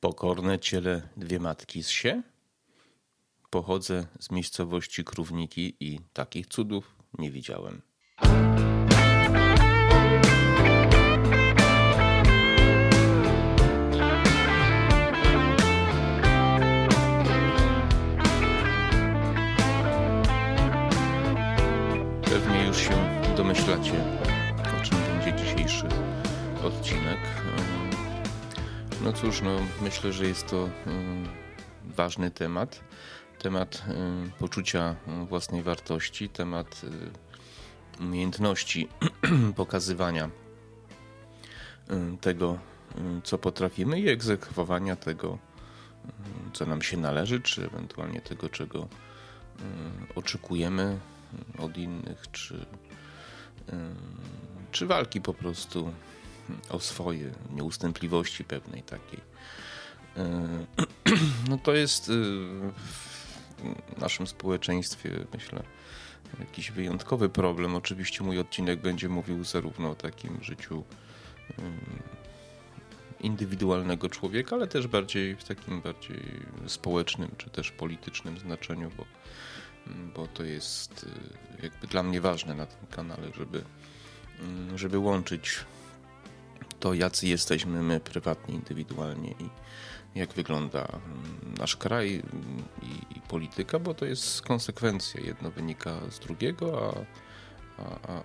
Pokorne ciele dwie matki z się. Pochodzę z miejscowości Krówniki i takich cudów nie widziałem. Pewnie już się domyślacie, o czym będzie dzisiejszy odcinek. No cóż, no, myślę, że jest to ważny temat. Temat poczucia własnej wartości, temat umiejętności pokazywania tego, co potrafimy i egzekwowania tego, co nam się należy, czy ewentualnie tego, czego oczekujemy od innych, czy, czy walki po prostu o swoje nieustępliwości pewnej takiej. No to jest w naszym społeczeństwie, myślę, jakiś wyjątkowy problem. Oczywiście mój odcinek będzie mówił zarówno o takim życiu indywidualnego człowieka, ale też bardziej w takim bardziej społecznym czy też politycznym znaczeniu, bo, bo to jest jakby dla mnie ważne na tym kanale, żeby, żeby łączyć to, jacy jesteśmy my prywatnie, indywidualnie i jak wygląda nasz kraj i, i polityka, bo to jest konsekwencja. Jedno wynika z drugiego, a, a,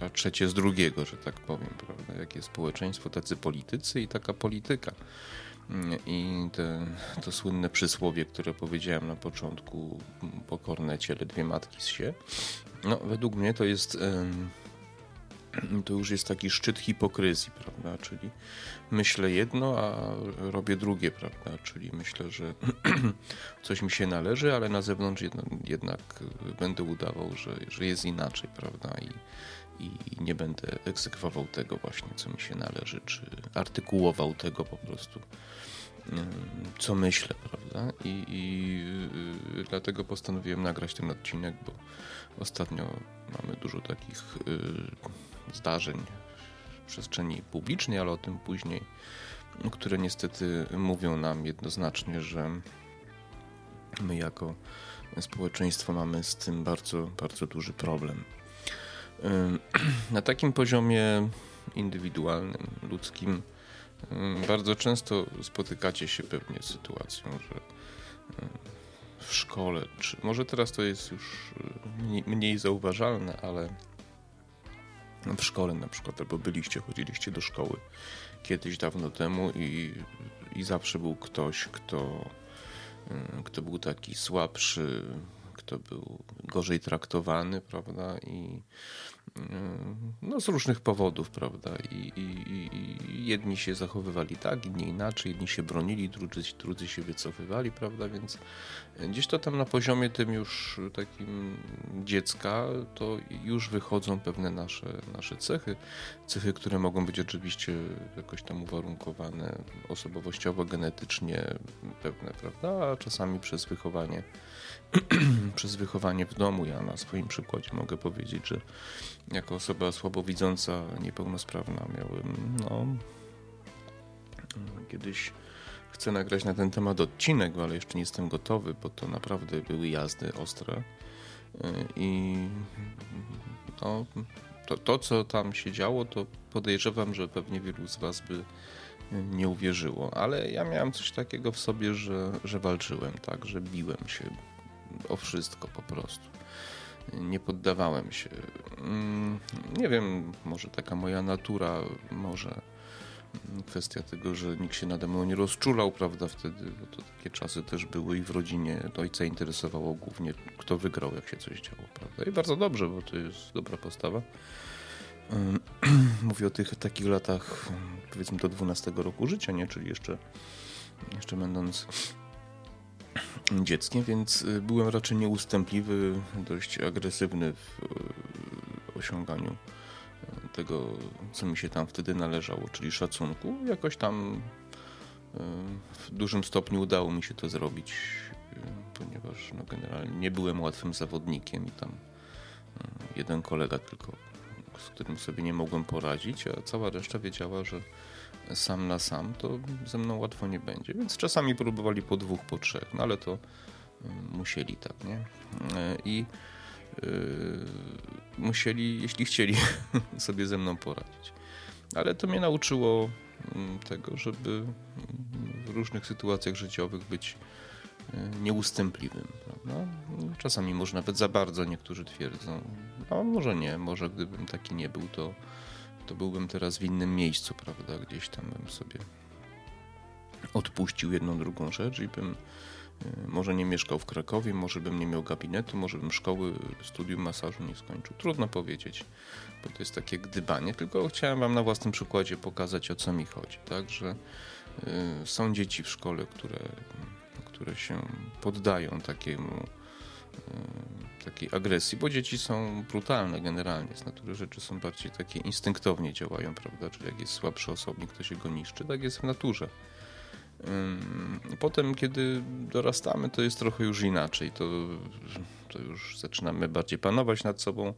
a, a, trzecie z drugiego, że tak powiem, prawda? Jakie społeczeństwo, tacy politycy i taka polityka. I te, to słynne przysłowie, które powiedziałem na początku, pokorne ciele dwie matki z się, no według mnie to jest to już jest taki szczyt hipokryzji, prawda? Czyli myślę jedno, a robię drugie, prawda? Czyli myślę, że coś mi się należy, ale na zewnątrz jednak będę udawał, że, że jest inaczej, prawda? I, i nie będę egzekwował tego właśnie, co mi się należy, czy artykułował tego po prostu, co myślę, prawda? I, i y, dlatego postanowiłem nagrać ten odcinek, bo ostatnio mamy dużo takich y, zdarzeń w przestrzeni publicznej, ale o tym później, które niestety mówią nam jednoznacznie, że my jako społeczeństwo mamy z tym bardzo, bardzo duży problem. Na takim poziomie indywidualnym, ludzkim, bardzo często spotykacie się pewnie z sytuacją, że w szkole, czy może teraz to jest już mniej zauważalne, ale w szkole na przykład, albo byliście, chodziliście do szkoły kiedyś dawno temu i, i zawsze był ktoś, kto, kto był taki słabszy, kto był gorzej traktowany, prawda? I no, z różnych powodów, prawda? I, i, I, jedni się zachowywali tak, inni inaczej, jedni się bronili, drudzy, drudzy się wycofywali, prawda? Więc gdzieś to tam na poziomie tym już takim dziecka, to już wychodzą pewne nasze, nasze cechy. Cechy, które mogą być oczywiście jakoś tam uwarunkowane osobowościowo, genetycznie pewne, prawda? A czasami przez wychowanie przez wychowanie w domu. Ja na swoim przykładzie mogę powiedzieć, że jako osoba słabowidząca, niepełnosprawna miałem, no, kiedyś chcę nagrać na ten temat odcinek, ale jeszcze nie jestem gotowy, bo to naprawdę były jazdy ostre i no, to, to, co tam się działo, to podejrzewam, że pewnie wielu z Was by nie uwierzyło, ale ja miałem coś takiego w sobie, że, że walczyłem, tak, że biłem się, o wszystko po prostu. Nie poddawałem się. Mm, nie wiem, może taka moja natura, może kwestia tego, że nikt się nade mną nie rozczulał, prawda, wtedy, bo to takie czasy też były i w rodzinie ojca interesowało głównie, kto wygrał, jak się coś działo, prawda. I bardzo dobrze, bo to jest dobra postawa. Mówię o tych takich latach, powiedzmy do 12 roku życia, nie? Czyli jeszcze, jeszcze będąc dzieckiem, więc y, byłem raczej nieustępliwy, dość agresywny w y, osiąganiu tego, co mi się tam wtedy należało, czyli szacunku. Jakoś tam w dużym stopniu udało mi się to zrobić, ponieważ no, generalnie nie byłem łatwym zawodnikiem i tam jeden kolega tylko z którym sobie nie mogłem poradzić, a cała reszta wiedziała, że sam na sam to ze mną łatwo nie będzie. Więc czasami próbowali po dwóch, po trzech, no ale to musieli tak, nie? I musieli, jeśli chcieli, sobie ze mną poradzić. Ale to mnie nauczyło mm, tego, żeby w różnych sytuacjach życiowych być y, nieustępliwym. Prawda? Czasami może nawet za bardzo niektórzy twierdzą, a może nie, może gdybym taki nie był, to, to byłbym teraz w innym miejscu, prawda? Gdzieś tam bym sobie odpuścił jedną, drugą rzecz i bym y, może nie mieszkał w Krakowie, może bym nie miał gabinetu, może bym szkoły, studium masażu nie skończył. Trudno powiedzieć bo to jest takie gdybanie, tylko chciałem wam na własnym przykładzie pokazać, o co mi chodzi. Tak, że y, są dzieci w szkole, które, które się poddają takiemu y, takiej agresji, bo dzieci są brutalne generalnie, z natury rzeczy są bardziej takie instynktownie działają, prawda, czyli jak jest słabszy osobnik, to się go niszczy, tak jest w naturze. Potem, kiedy dorastamy, to jest trochę już inaczej. To, to już zaczynamy bardziej panować nad sobą.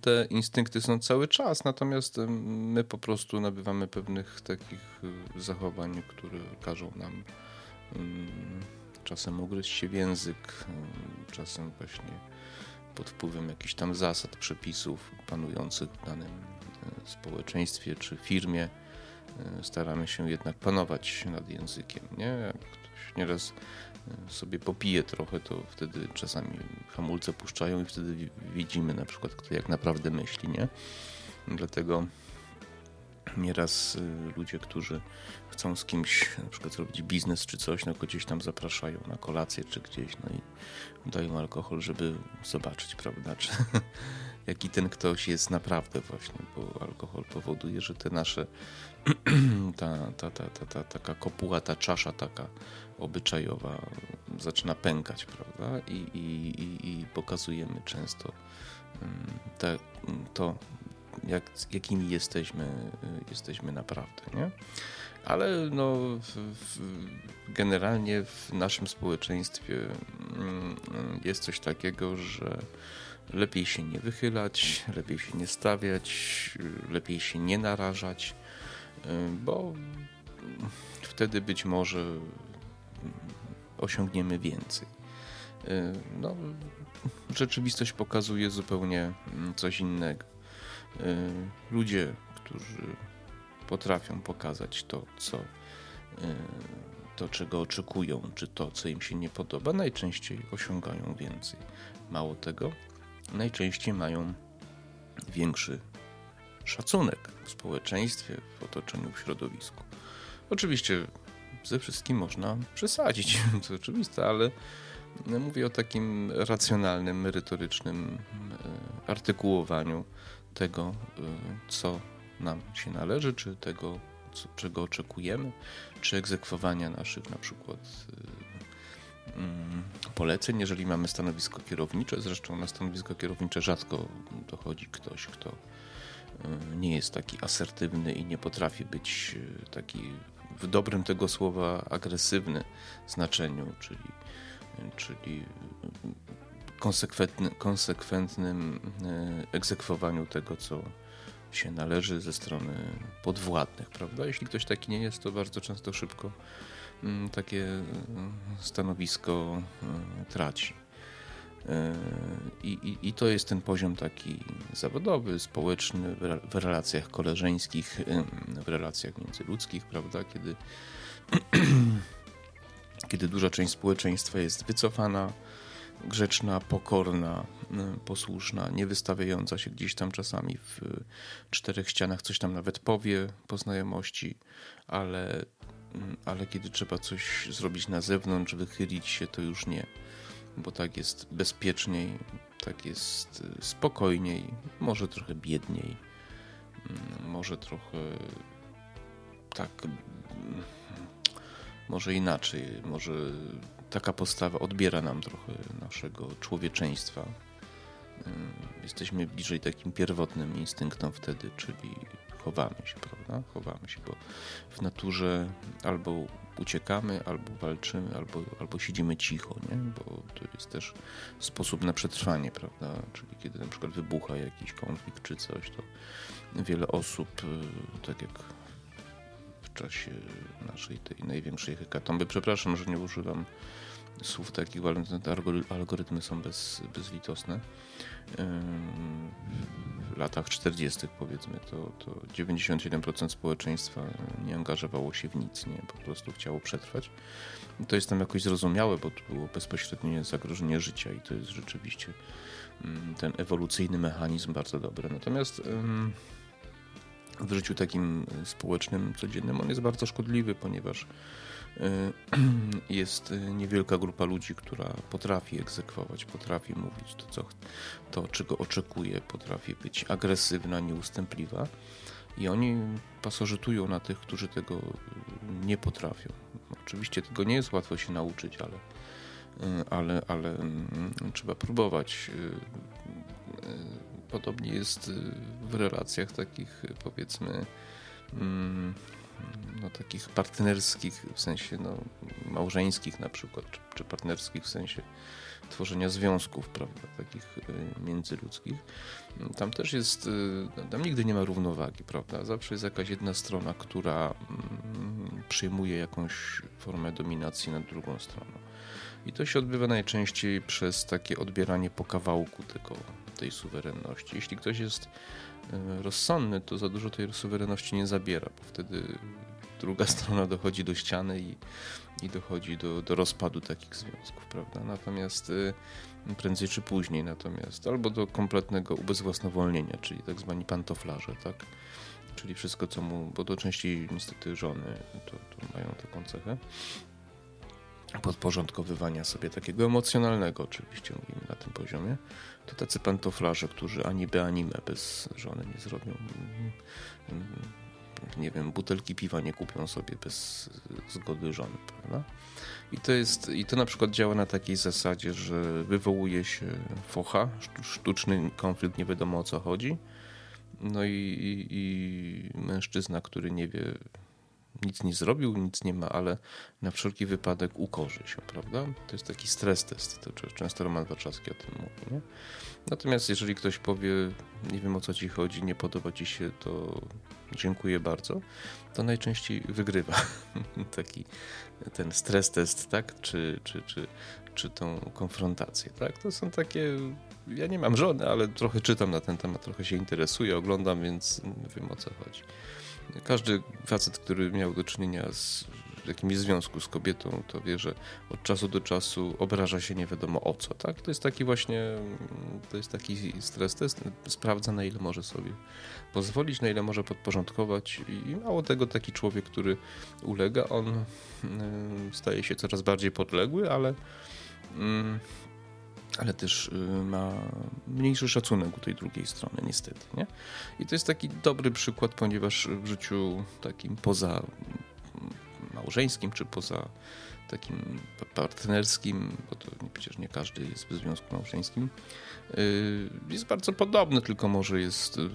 Te instynkty są cały czas, natomiast my po prostu nabywamy pewnych takich y, zachowań, które każą nam czasem ugryźć się w język, czasem właśnie pod wpływem jakichś tam zasad, przepisów panujących w danym y, społeczeństwie czy firmie staramy się jednak panować nad językiem. Nie? Jak ktoś nieraz e, sobie popije trochę, to wtedy czasami hamulce puszczają i wtedy widzimy na przykład, kto jak naprawdę myśli. Nie? Dlatego nieraz e, ludzie, którzy chcą z kimś na przykład zrobić biznes czy coś, no gdzieś tam zapraszają na kolację czy gdzieś, no i dają alkohol, żeby zobaczyć, prawda, czy, jaki ten ktoś jest naprawdę właśnie, bo alkohol powoduje, że te nasze ta, ta, ta, ta, ta taka kopuła, ta czasza taka obyczajowa zaczyna pękać, prawda? I, i, i, i pokazujemy często te, to, jak, jakimi jesteśmy, jesteśmy naprawdę, nie? Ale no, w, generalnie w naszym społeczeństwie jest coś takiego, że lepiej się nie wychylać, lepiej się nie stawiać, lepiej się nie narażać, bo wtedy być może osiągniemy więcej. No, rzeczywistość pokazuje zupełnie coś innego. Ludzie, którzy potrafią pokazać to, co to, czego oczekują, czy to, co im się nie podoba, najczęściej osiągają więcej. Mało tego, najczęściej mają większy szacunek w społeczeństwie, w otoczeniu, w środowisku. Oczywiście ze wszystkim można przesadzić, to oczywiste, ale mówię o takim racjonalnym, merytorycznym e, artykułowaniu tego, e, co nam się należy, czy tego, co, czego oczekujemy, czy egzekwowania naszych na przykład e, mm, poleceń, jeżeli mamy stanowisko kierownicze. Zresztą na stanowisko kierownicze rzadko dochodzi ktoś, kto E, nie jest taki asertywny i nie potrafi być taki w dobrym tego słowa agresywny znaczeniu, czyli, czyli konsekwentny, konsekwentnym e, egzekwowaniu tego, co się należy ze strony podwładnych, prawda? Jeśli ktoś taki nie jest, to bardzo często szybko mm, takie stanowisko traci. I, i, I, to jest ten poziom taki zawodowy, społeczny, w relacjach koleżeńskich, w relacjach międzyludzkich, prawda? Kiedy, kiedy duża część społeczeństwa jest wycofana, grzeczna, pokorna, posłuszna, nie wystawiająca się gdzieś tam czasami w czterech ścianach, coś tam nawet powie po znajomości, ale, ale kiedy trzeba coś zrobić na zewnątrz, wychylić się, to już nie bo tak jest bezpieczniej, tak jest y, spokojniej, może trochę biedniej, mm, może trochę tak, mm, może inaczej, może taka postawa odbiera nam trochę naszego człowieczeństwa. Y, jesteśmy bliżej takim pierwotnym instynktom wtedy, czyli chowamy się, prawda? Chowamy się, bo w naturze albo uciekamy, albo walczymy, albo, albo siedzimy cicho, nie? bo to jest też sposób na przetrwanie, prawda? Czyli kiedy na przykład wybucha jakiś konflikt czy coś, to wiele osób, y, tak jak w czasie naszej tej największej hekatomby, przepraszam, że nie używam słów takich, ale te algorytmy są bez, bezlitosne. W latach 40. powiedzmy, to, to 97% społeczeństwa nie angażowało się w nic, nie, po prostu chciało przetrwać. To jest tam jakoś zrozumiałe, bo to było bezpośrednie zagrożenie życia i to jest rzeczywiście ten ewolucyjny mechanizm bardzo dobry. Natomiast w życiu takim społecznym, codziennym on jest bardzo szkodliwy, ponieważ Y, jest niewielka grupa ludzi, która potrafi egzekwować, potrafi mówić to, co, to czego oczekuje, potrafi być agresywna, nieustępliwa. I oni pasożytują na tych, którzy tego nie potrafią. Oczywiście tego nie jest łatwo się nauczyć, ale, ale, ale mm, trzeba próbować. Y, podobnie jest w relacjach takich, powiedzmy, mm, no, takich partnerskich, w sensie no, małżeńskich na przykład, czy, czy partnerskich w sensie tworzenia związków, prawda, takich y, międzyludzkich. Tam też jest, y, tam nigdy nie ma równowagi, prawda, zawsze jest jakaś jedna strona, która mm, przyjmuje jakąś formę dominacji nad drugą stroną. I to się odbywa najczęściej przez takie odbieranie po kawałku tego, tej suwerenności. Jeśli ktoś jest y, rozsądny, to za dużo tej suwerenności nie zabiera, bo wtedy druga strona dochodzi do ściany i, i dochodzi do, do rozpadu takich związków, prawda? Natomiast y, prędzej czy później, natomiast albo do kompletnego ubezwłasnowolnienia, czyli tak zwani pantoflarze, tak? Czyli wszystko, co mu, bo to częściej niestety żony to, to mają taką cechę podporządkowywania sobie takiego emocjonalnego, oczywiście mówimy na tym poziomie, to tacy pantoflarze, którzy ani by, ani me bez żony nie zrobią nie wiem, butelki piwa nie kupią sobie bez zgody żony, prawda? I to jest, i to na przykład działa na takiej zasadzie, że wywołuje się focha, sztuczny konflikt, nie wiadomo o co chodzi. No i, i, i mężczyzna, który nie wie, nic nie zrobił, nic nie ma, ale na wszelki wypadek ukorzy się, prawda? To jest taki stres test, to często Roman Warszawski o tym mówi, nie? Natomiast jeżeli ktoś powie, nie wiem o co ci chodzi, nie podoba ci się, to dziękuję bardzo, to najczęściej wygrywa taki ten stres test, tak? Czy, czy, czy, czy tą konfrontację, tak? To są takie, ja nie mam żony, ale trochę czytam na ten temat, trochę się interesuję, oglądam, więc wiem o co chodzi. Każdy facet, który miał do czynienia z jakimś związku z kobietą, to wie, że od czasu do czasu obraża się nie wiadomo o co, tak? To jest taki właśnie, to jest taki stres test, sprawdza na ile może sobie pozwolić, na ile może podporządkować i mało tego taki człowiek, który ulega, on y, staje się coraz bardziej podległy, ale mm, ale też y, ma mniejszy szacunek u tej drugiej strony, niestety. Nie? I to jest taki dobry przykład, ponieważ w życiu takim poza małżeńskim, czy poza takim partnerskim, bo to przecież nie każdy jest w związku małżeńskim, y, jest bardzo podobny, tylko może jest y,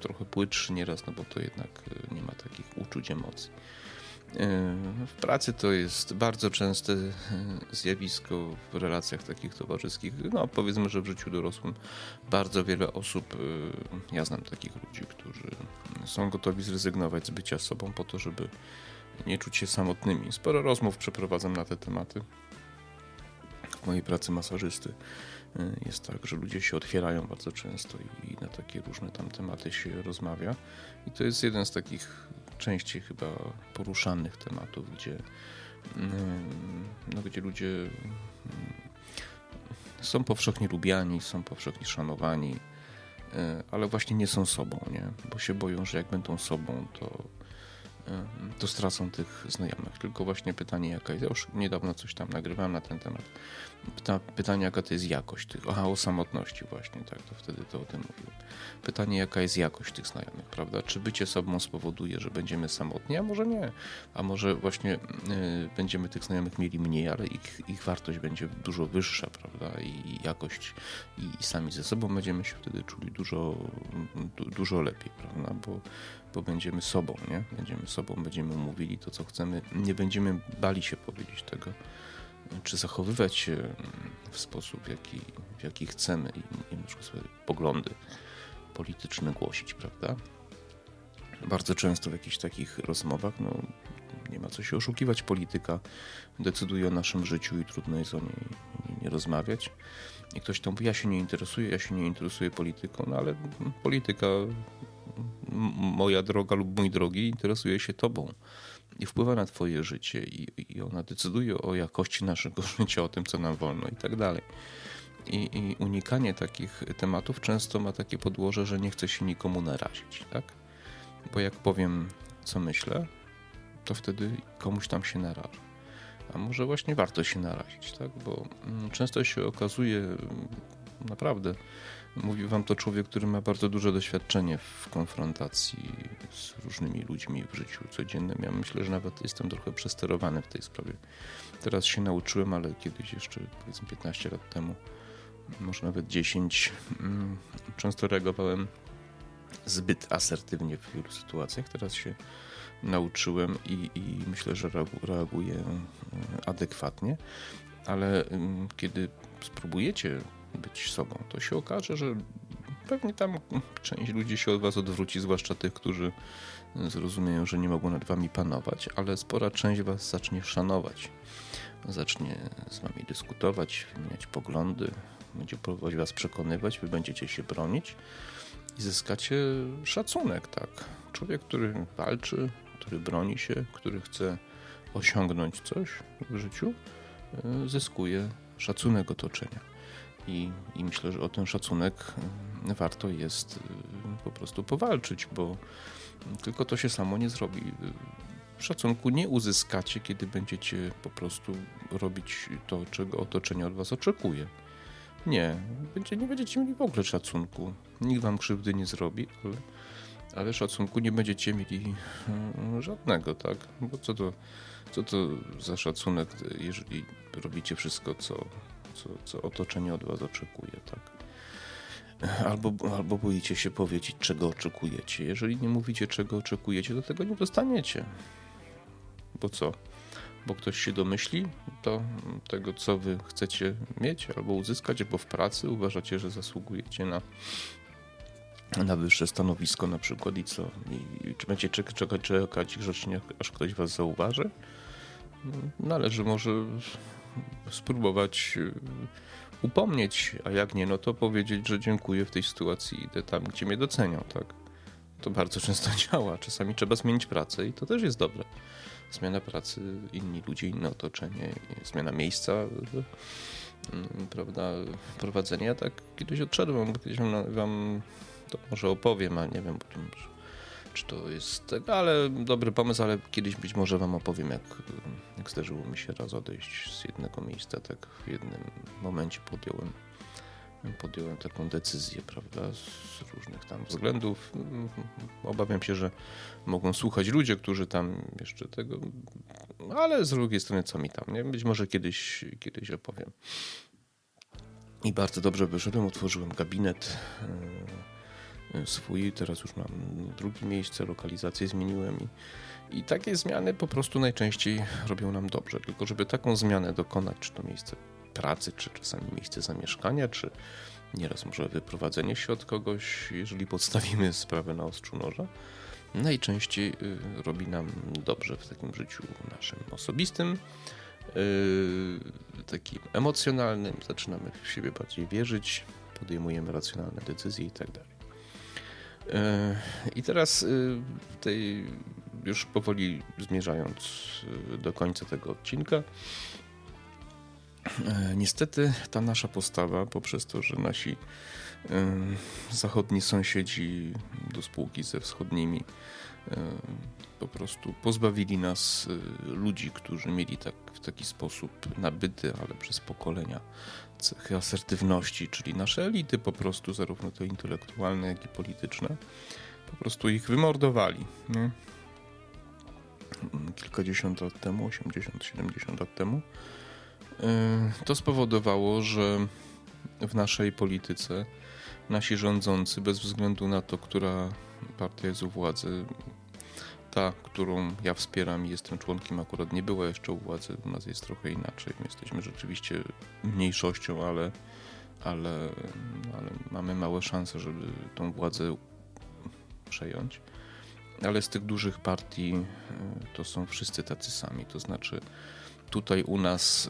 trochę płytszy nieraz, no bo to jednak nie ma takich uczuć, emocji. E, w pracy to jest bardzo częste e, zjawisko w relacjach takich towarzyskich. No, powiedzmy, że w życiu dorosłym bardzo wiele osób, e, ja znam takich ludzi, którzy są gotowi zrezygnować z bycia sobą po to, żeby nie czuć się samotnymi. Sporo rozmów przeprowadzam na te tematy. W mojej pracy masażysty jest tak, że ludzie się otwierają bardzo często i na takie różne tam tematy się rozmawia. I to jest jeden z takich najczęściej chyba poruszanych tematów, gdzie, mm, no, gdzie ludzie mm, są powszechnie lubiani, są powszechnie szanowani, e, ale właśnie nie są sobą, nie? bo się boją, że jak będą sobą, to to stracą tych znajomych. Tylko właśnie pytanie, jaka jest. Ja już niedawno coś tam nagrywałem na ten temat. Pyta, pytanie, jaka to jest jakość tych. Aha, o samotności, właśnie, tak, to wtedy to o tym mówiłem. Pytanie, jaka jest jakość tych znajomych, prawda? Czy bycie sobą spowoduje, że będziemy samotni, a może nie. A może właśnie y, będziemy tych znajomych mieli mniej, ale ich, ich wartość będzie dużo wyższa, prawda? I jakość, i, i sami ze sobą będziemy się wtedy czuli dużo, du, dużo lepiej, prawda? Bo bo będziemy sobą, nie? Będziemy sobą, będziemy mówili to, co chcemy. Nie będziemy bali się powiedzieć tego, czy zachowywać się w sposób, jaki, w jaki chcemy i, i na przykład swoje poglądy polityczne głosić, prawda? Bardzo często w jakichś takich rozmowach, no nie ma co się oszukiwać, polityka decyduje o naszym życiu i trudno jest o niej nie, nie rozmawiać. I ktoś tam mówi, ja się nie interesuję, ja się nie interesuję polityką, no ale polityka, moja droga lub mój drogi, interesuje się tobą i wpływa na twoje życie i, i ona decyduje o jakości naszego życia, o tym, co nam wolno i tak dalej. I, I, unikanie takich tematów często ma takie podłoże, że nie chce się nikomu narazić, tak? Bo jak powiem, co myślę, to wtedy komuś tam się narażę. A może właśnie warto się narazić, tak? Bo mm, często się okazuje, mm, naprawdę, mówi wam to człowiek, który ma bardzo duże doświadczenie w konfrontacji z różnymi ludźmi w życiu codziennym. Ja myślę, że nawet jestem trochę przesterowany w tej sprawie. Teraz się nauczyłem, ale kiedyś jeszcze, powiedzmy 15 lat temu, może nawet 10, mm, często reagowałem zbyt asertywnie w wielu sytuacjach. Teraz się nauczyłem i, i myślę, że reaguję e, adekwatnie, ale kiedy spróbujecie być sobą, to się okaże, że pewnie tam część ludzi się od was odwróci, zwłaszcza tych, którzy zrozumieją, że nie mogą nad wami panować, ale spora część was zacznie szanować. Zacznie z wami dyskutować, wymieniać poglądy, będzie próbować was przekonywać, wy będziecie się bronić i zyskacie szacunek, tak. Człowiek, który walczy, który broni się, który chce osiągnąć coś w życiu, e, zyskuje szacunek otoczenia. I, I, myślę, że o ten szacunek e, warto jest e, po prostu powalczyć, bo tylko to się samo nie zrobi. Szacunku nie uzyskacie, kiedy będziecie po prostu robić to, czego otoczenie od was oczekuje. Nie, będzie, nie będziecie mieli w ogóle szacunku. Nikt wam krzywdy nie zrobi, ale ale szacunku nie będziecie mieli mm, żadnego, tak? Bo co to, co to za szacunek, jeżeli robicie wszystko, co, co, co otoczenie od was oczekuje, tak? Albo, albo boicie się powiedzieć, czego oczekujecie. Jeżeli nie mówicie, czego oczekujecie, to tego nie dostaniecie. Bo co? Bo ktoś się domyśli do tego, co wy chcecie mieć albo uzyskać, bo w pracy uważacie, że zasługujecie na na wyższe stanowisko na przykład i co? I, czy będzie czekać, czekać, czekać grzecznie, aż ktoś was zauważy? Należy może spróbować y, upomnieć, a jak nie, no to powiedzieć, że dziękuję w tej sytuacji, idę tam, gdzie mnie docenią, tak? To bardzo często działa. Czasami trzeba zmienić pracę i to też jest dobre. Zmiana pracy, inni ludzie, inne otoczenie, zmiana miejsca, y, prawda, prowadzenia. Tak kiedyś odszedłem, kiedyś wam to może opowiem, a nie wiem, czy to jest tego, ale dobry pomysł, ale kiedyś być może wam opowiem, jak, jak zdarzyło mi się raz odejść z jednego miejsca, tak w jednym momencie podjąłem podjąłem taką decyzję, prawda, z różnych tam względów. Obawiam się, że mogą słuchać ludzie, którzy tam jeszcze tego, ale z drugiej strony co mi tam, nie? Być może kiedyś, kiedyś opowiem. I bardzo dobrze wyszedłem, otworzyłem gabinet swój, teraz już mam drugie miejsce, lokalizację zmieniłem i, i takie zmiany po prostu najczęściej robią nam dobrze. Tylko żeby taką zmianę dokonać, czy to miejsce pracy, czy czasami miejsce zamieszkania, czy nieraz może wyprowadzenie się od kogoś, jeżeli podstawimy sprawę na ostrzu noża, najczęściej y, robi nam dobrze w takim życiu naszym osobistym, y, takim emocjonalnym, zaczynamy w siebie bardziej wierzyć, podejmujemy racjonalne decyzje i tak dalej. E, I teraz y, tej, już powoli zmierzając y, do końca tego odcinka, e, niestety ta nasza postawa, poprzez to, że nasi y, zachodni sąsiedzi do spółki ze wschodnimi po prostu pozbawili nas ludzi, którzy mieli tak, w taki sposób nabyty, ale przez pokolenia cechy asertywności, czyli nasze elity po prostu, zarówno te intelektualne, jak i polityczne, po prostu ich wymordowali. Nie? Kilkadziesiąt lat temu, 80, 70 lat temu. Y, to spowodowało, że w naszej polityce nasi rządzący, bez względu na to, która partia jest u władzy, ta, którą ja wspieram i jestem członkiem, akurat nie była jeszcze u władzy. U nas jest trochę inaczej. My jesteśmy rzeczywiście mniejszością, ale, ale, ale mamy małe szanse, żeby tą władzę przejąć. Ale z tych dużych partii e, to są wszyscy tacy sami. To znaczy, tutaj u nas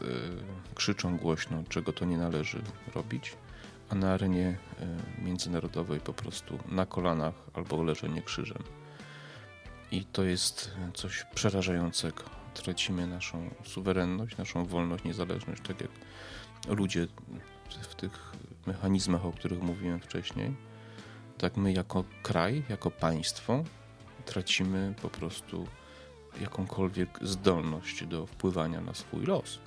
e, krzyczą głośno, czego to nie należy robić, a na arenie e, międzynarodowej po prostu na kolanach albo leżenie krzyżem. I to jest coś przerażającego. Tracimy naszą suwerenność, naszą wolność, niezależność, tak jak ludzie w tych mechanizmach, o których mówiłem wcześniej. Tak my jako kraj, jako państwo tracimy po prostu jakąkolwiek zdolność do wpływania na swój los.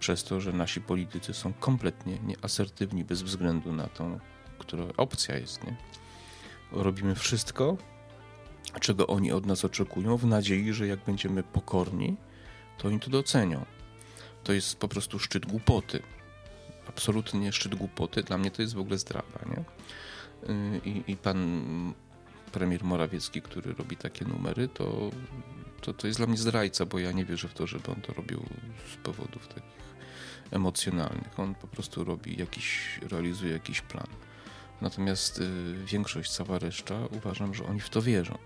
Przez to, że nasi politycy są kompletnie nieasertywni bez względu na tą, która opcja jest. Nie? Robimy wszystko, czego oni od nas oczekują, w nadziei, że jak będziemy pokorni, to oni to docenią. To jest po prostu szczyt głupoty. Absolutnie szczyt głupoty. Dla mnie to jest w ogóle zdrada. Nie? Y, I, I pan premier Morawiecki, który robi takie numery, to, to, to jest dla mnie zdrajca, bo ja nie wierzę w to, żeby on to robił z powodów takich emocjonalnych. On po prostu robi jakiś, realizuje jakiś plan. Natomiast y, większość, cała reszta, uważam, że oni w to wierzą.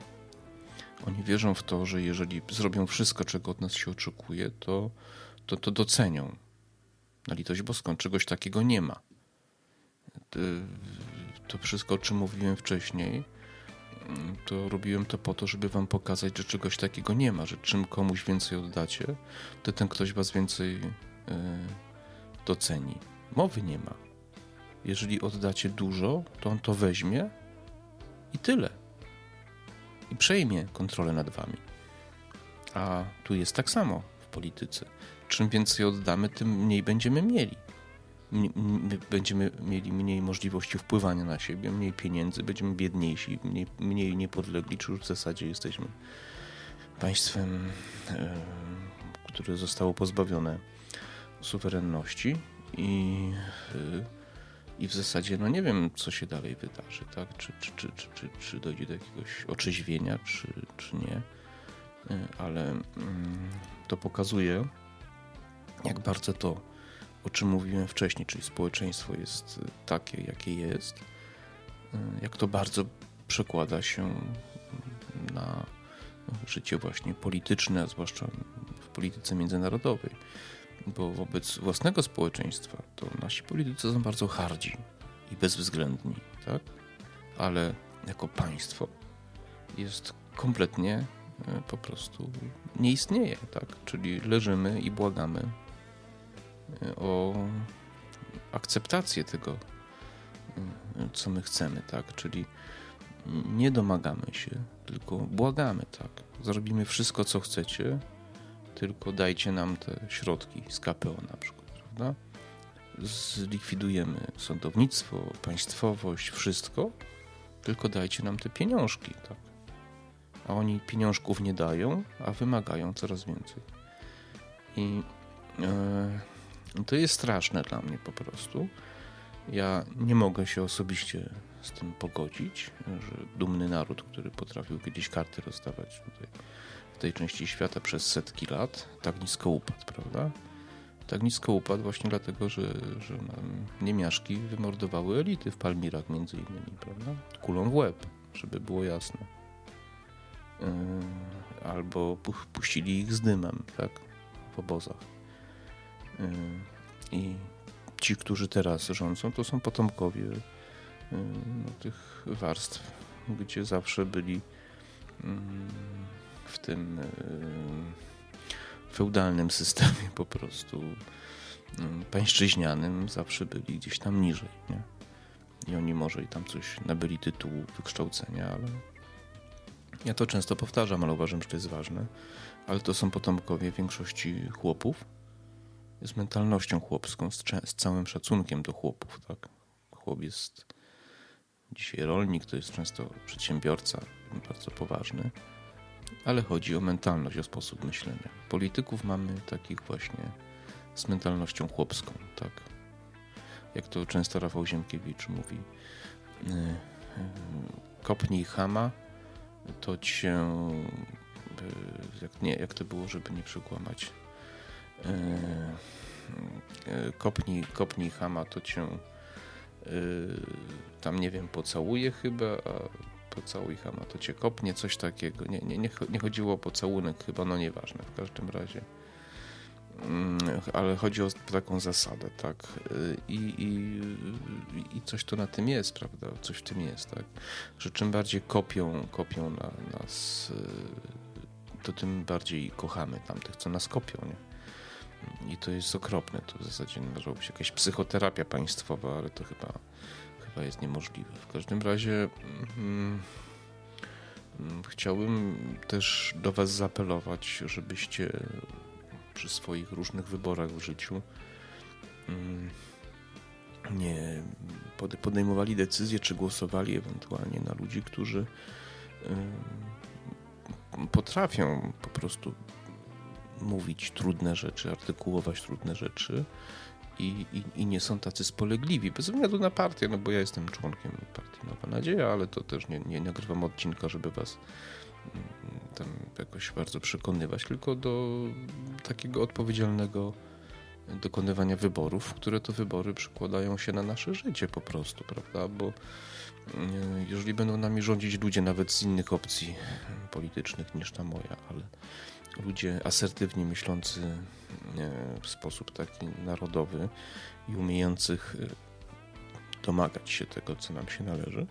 Oni wierzą w to, że jeżeli zrobią wszystko, czego od nas się oczekuje, to, to, to docenią. Na litość boską, czegoś takiego nie ma. To wszystko, o czym mówiłem wcześniej, to robiłem to po to, żeby wam pokazać, że czegoś takiego nie ma, że czym komuś więcej oddacie, to ten ktoś was więcej e, doceni. Mowy nie ma. Jeżeli oddacie dużo, to on to weźmie i tyle i przejmie kontrolę nad wami. A tu jest tak samo w polityce. Czym więcej oddamy, tym mniej będziemy mieli. Będziemy mieli mniej możliwości wpływania na siebie, mniej pieniędzy, będziemy biedniejsi, mniej, mniej niepodlegli, czy już w zasadzie jesteśmy państwem, e, które zostało pozbawione suwerenności i e, i w zasadzie no nie wiem, co się dalej wydarzy, tak? Czy, czy, czy, czy, czy, czy dojdzie do jakiegoś otrzeźwienia, czy, czy nie. E, ale mm, to pokazuje, jak bardzo to, o czym mówiłem wcześniej, czyli społeczeństwo jest takie, jakie jest, e, jak to bardzo przekłada się na życie właśnie polityczne, a zwłaszcza w polityce międzynarodowej bo wobec własnego społeczeństwa to nasi politycy są bardzo hardzi i bezwzględni, tak? Ale jako państwo jest kompletnie e, po prostu nie istnieje, tak? Czyli leżymy i błagamy e, o akceptację tego, e, co my chcemy, tak? Czyli nie domagamy się, tylko błagamy, tak? Zrobimy wszystko, co chcecie, tylko dajcie nam te środki z KPO na przykład, prawda? Zlikwidujemy sądownictwo, państwowość, wszystko, tylko dajcie nam te pieniążki, tak? A oni pieniążków nie dają, a wymagają coraz więcej. I e, to jest straszne dla mnie po prostu. Ja nie mogę się osobiście z tym pogodzić, że dumny naród, który potrafił kiedyś karty rozdawać tutaj tej części świata przez setki lat tak nisko upadł, prawda? Tak nisko upadł właśnie dlatego, że, że niemiaszki wymordowały elity w Palmirach między innymi, prawda? Kulą w łeb, żeby było jasne. Yy, albo puścili ich z dymem, tak? W obozach. Yy, I ci, którzy teraz rządzą, to są potomkowie yy, no, tych warstw, gdzie zawsze byli w tym e, feudalnym systemie po prostu mm, pańszczyźnianym zawsze byli gdzieś tam niżej. Nie? I oni może i tam coś nabyli tytułu wykształcenia, ale ja to często powtarzam, ale uważam, że to jest ważne. Ale to są potomkowie większości chłopów z mentalnością chłopską, z, z całym szacunkiem do chłopów. Tak? Chłop jest dzisiaj rolnik, to jest często przedsiębiorca bardzo poważny ale chodzi o mentalność, o sposób myślenia. Polityków mamy takich właśnie z mentalnością chłopską, tak. Jak to często Rafał Ziemkiewicz mówi, kopnij chama, to cię jak, nie, jak to było, żeby nie przekłamać kopnij, kopnij chama, to cię tam nie wiem, pocałuje chyba, a pocałuj chama, to cię kopnie, coś takiego. Nie, nie, nie chodziło o pocałunek chyba, no nieważne, w każdym razie. Mm, ale chodzi o taką zasadę, tak. I, i, I coś to na tym jest, prawda? Coś w tym jest, tak. Że czym bardziej kopią, kopią na nas, to tym bardziej kochamy tamtych, co nas kopią, nie? I to jest okropne. To w zasadzie może być jakaś psychoterapia państwowa, ale to chyba chyba jest niemożliwe. W każdym razie mm, mm, chciałbym też do Was zaapelować, żebyście przy swoich różnych wyborach w życiu mm, nie podejmowali decyzje, czy głosowali ewentualnie na ludzi, którzy potrafią po prostu mówić trudne rzeczy, artykułować trudne rzeczy i, i, i, nie są tacy spolegliwi, bez względu na partię, no bo ja jestem członkiem partii Nowa Nadzieja, ale to też nie, nie nagrywam odcinka, żeby was mm, tam jakoś bardzo przekonywać, tylko do takiego odpowiedzialnego dokonywania wyborów, które to wybory przykładają się na nasze życie po prostu, prawda? Bo mm, jeżeli będą nami rządzić ludzie nawet z innych opcji politycznych niż ta moja, ale ludzie asertywnie myślący w sposób taki narodowy i umiejących e, domagać się tego, co nam się należy,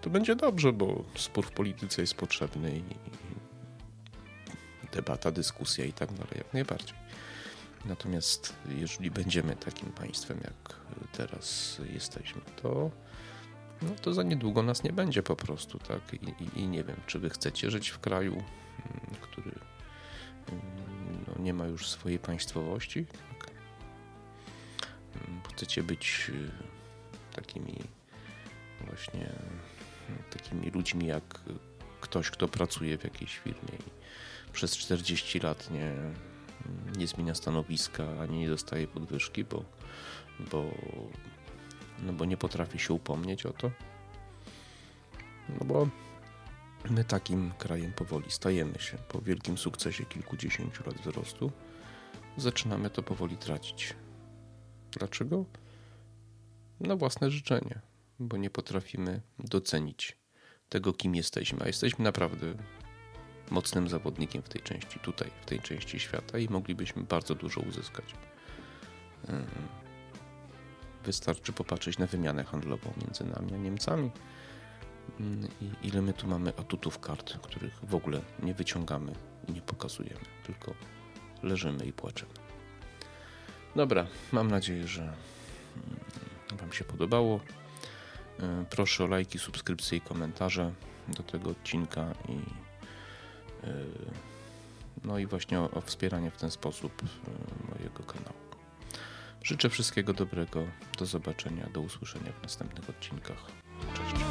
to będzie dobrze, bo spór w polityce jest potrzebny i debata, dyskusja i tak dalej, jak najbardziej. Natomiast jeżeli będziemy takim państwem, jak teraz jesteśmy, to, no to za niedługo nas nie będzie po prostu, tak? I, i, i nie wiem, czy wy chcecie żyć w kraju, mm, który no, nie ma już swojej państwowości. Tak. Chcecie być y, takimi właśnie takimi ludźmi jak ktoś, kto pracuje w jakiejś firmie i przez 40 lat nie, nie zmienia stanowiska ani nie dostaje podwyżki, bo, bo, no bo nie potrafi się upomnieć o to. No bo My takim krajem powoli stajemy się. Po wielkim sukcesie kilkudziesięciu lat wzrostu zaczynamy to powoli tracić. Dlaczego? Na własne życzenie, bo nie potrafimy docenić tego, kim jesteśmy, a jesteśmy naprawdę mocnym zawodnikiem w tej części, tutaj, w tej części świata i moglibyśmy bardzo dużo uzyskać. Wystarczy popatrzeć na wymianę handlową między nami a Niemcami i ile my tu mamy atutów kart, których w ogóle nie wyciągamy i nie pokazujemy, tylko leżymy i płaczemy. Dobra, mam nadzieję, że mm, Wam się podobało. Proszę o lajki, subskrypcje i komentarze do tego odcinka i no i właśnie o, o wspieranie w ten sposób e, mojego kanału. Życzę wszystkiego dobrego. Do zobaczenia, do usłyszenia w następnych odcinkach. Cześć.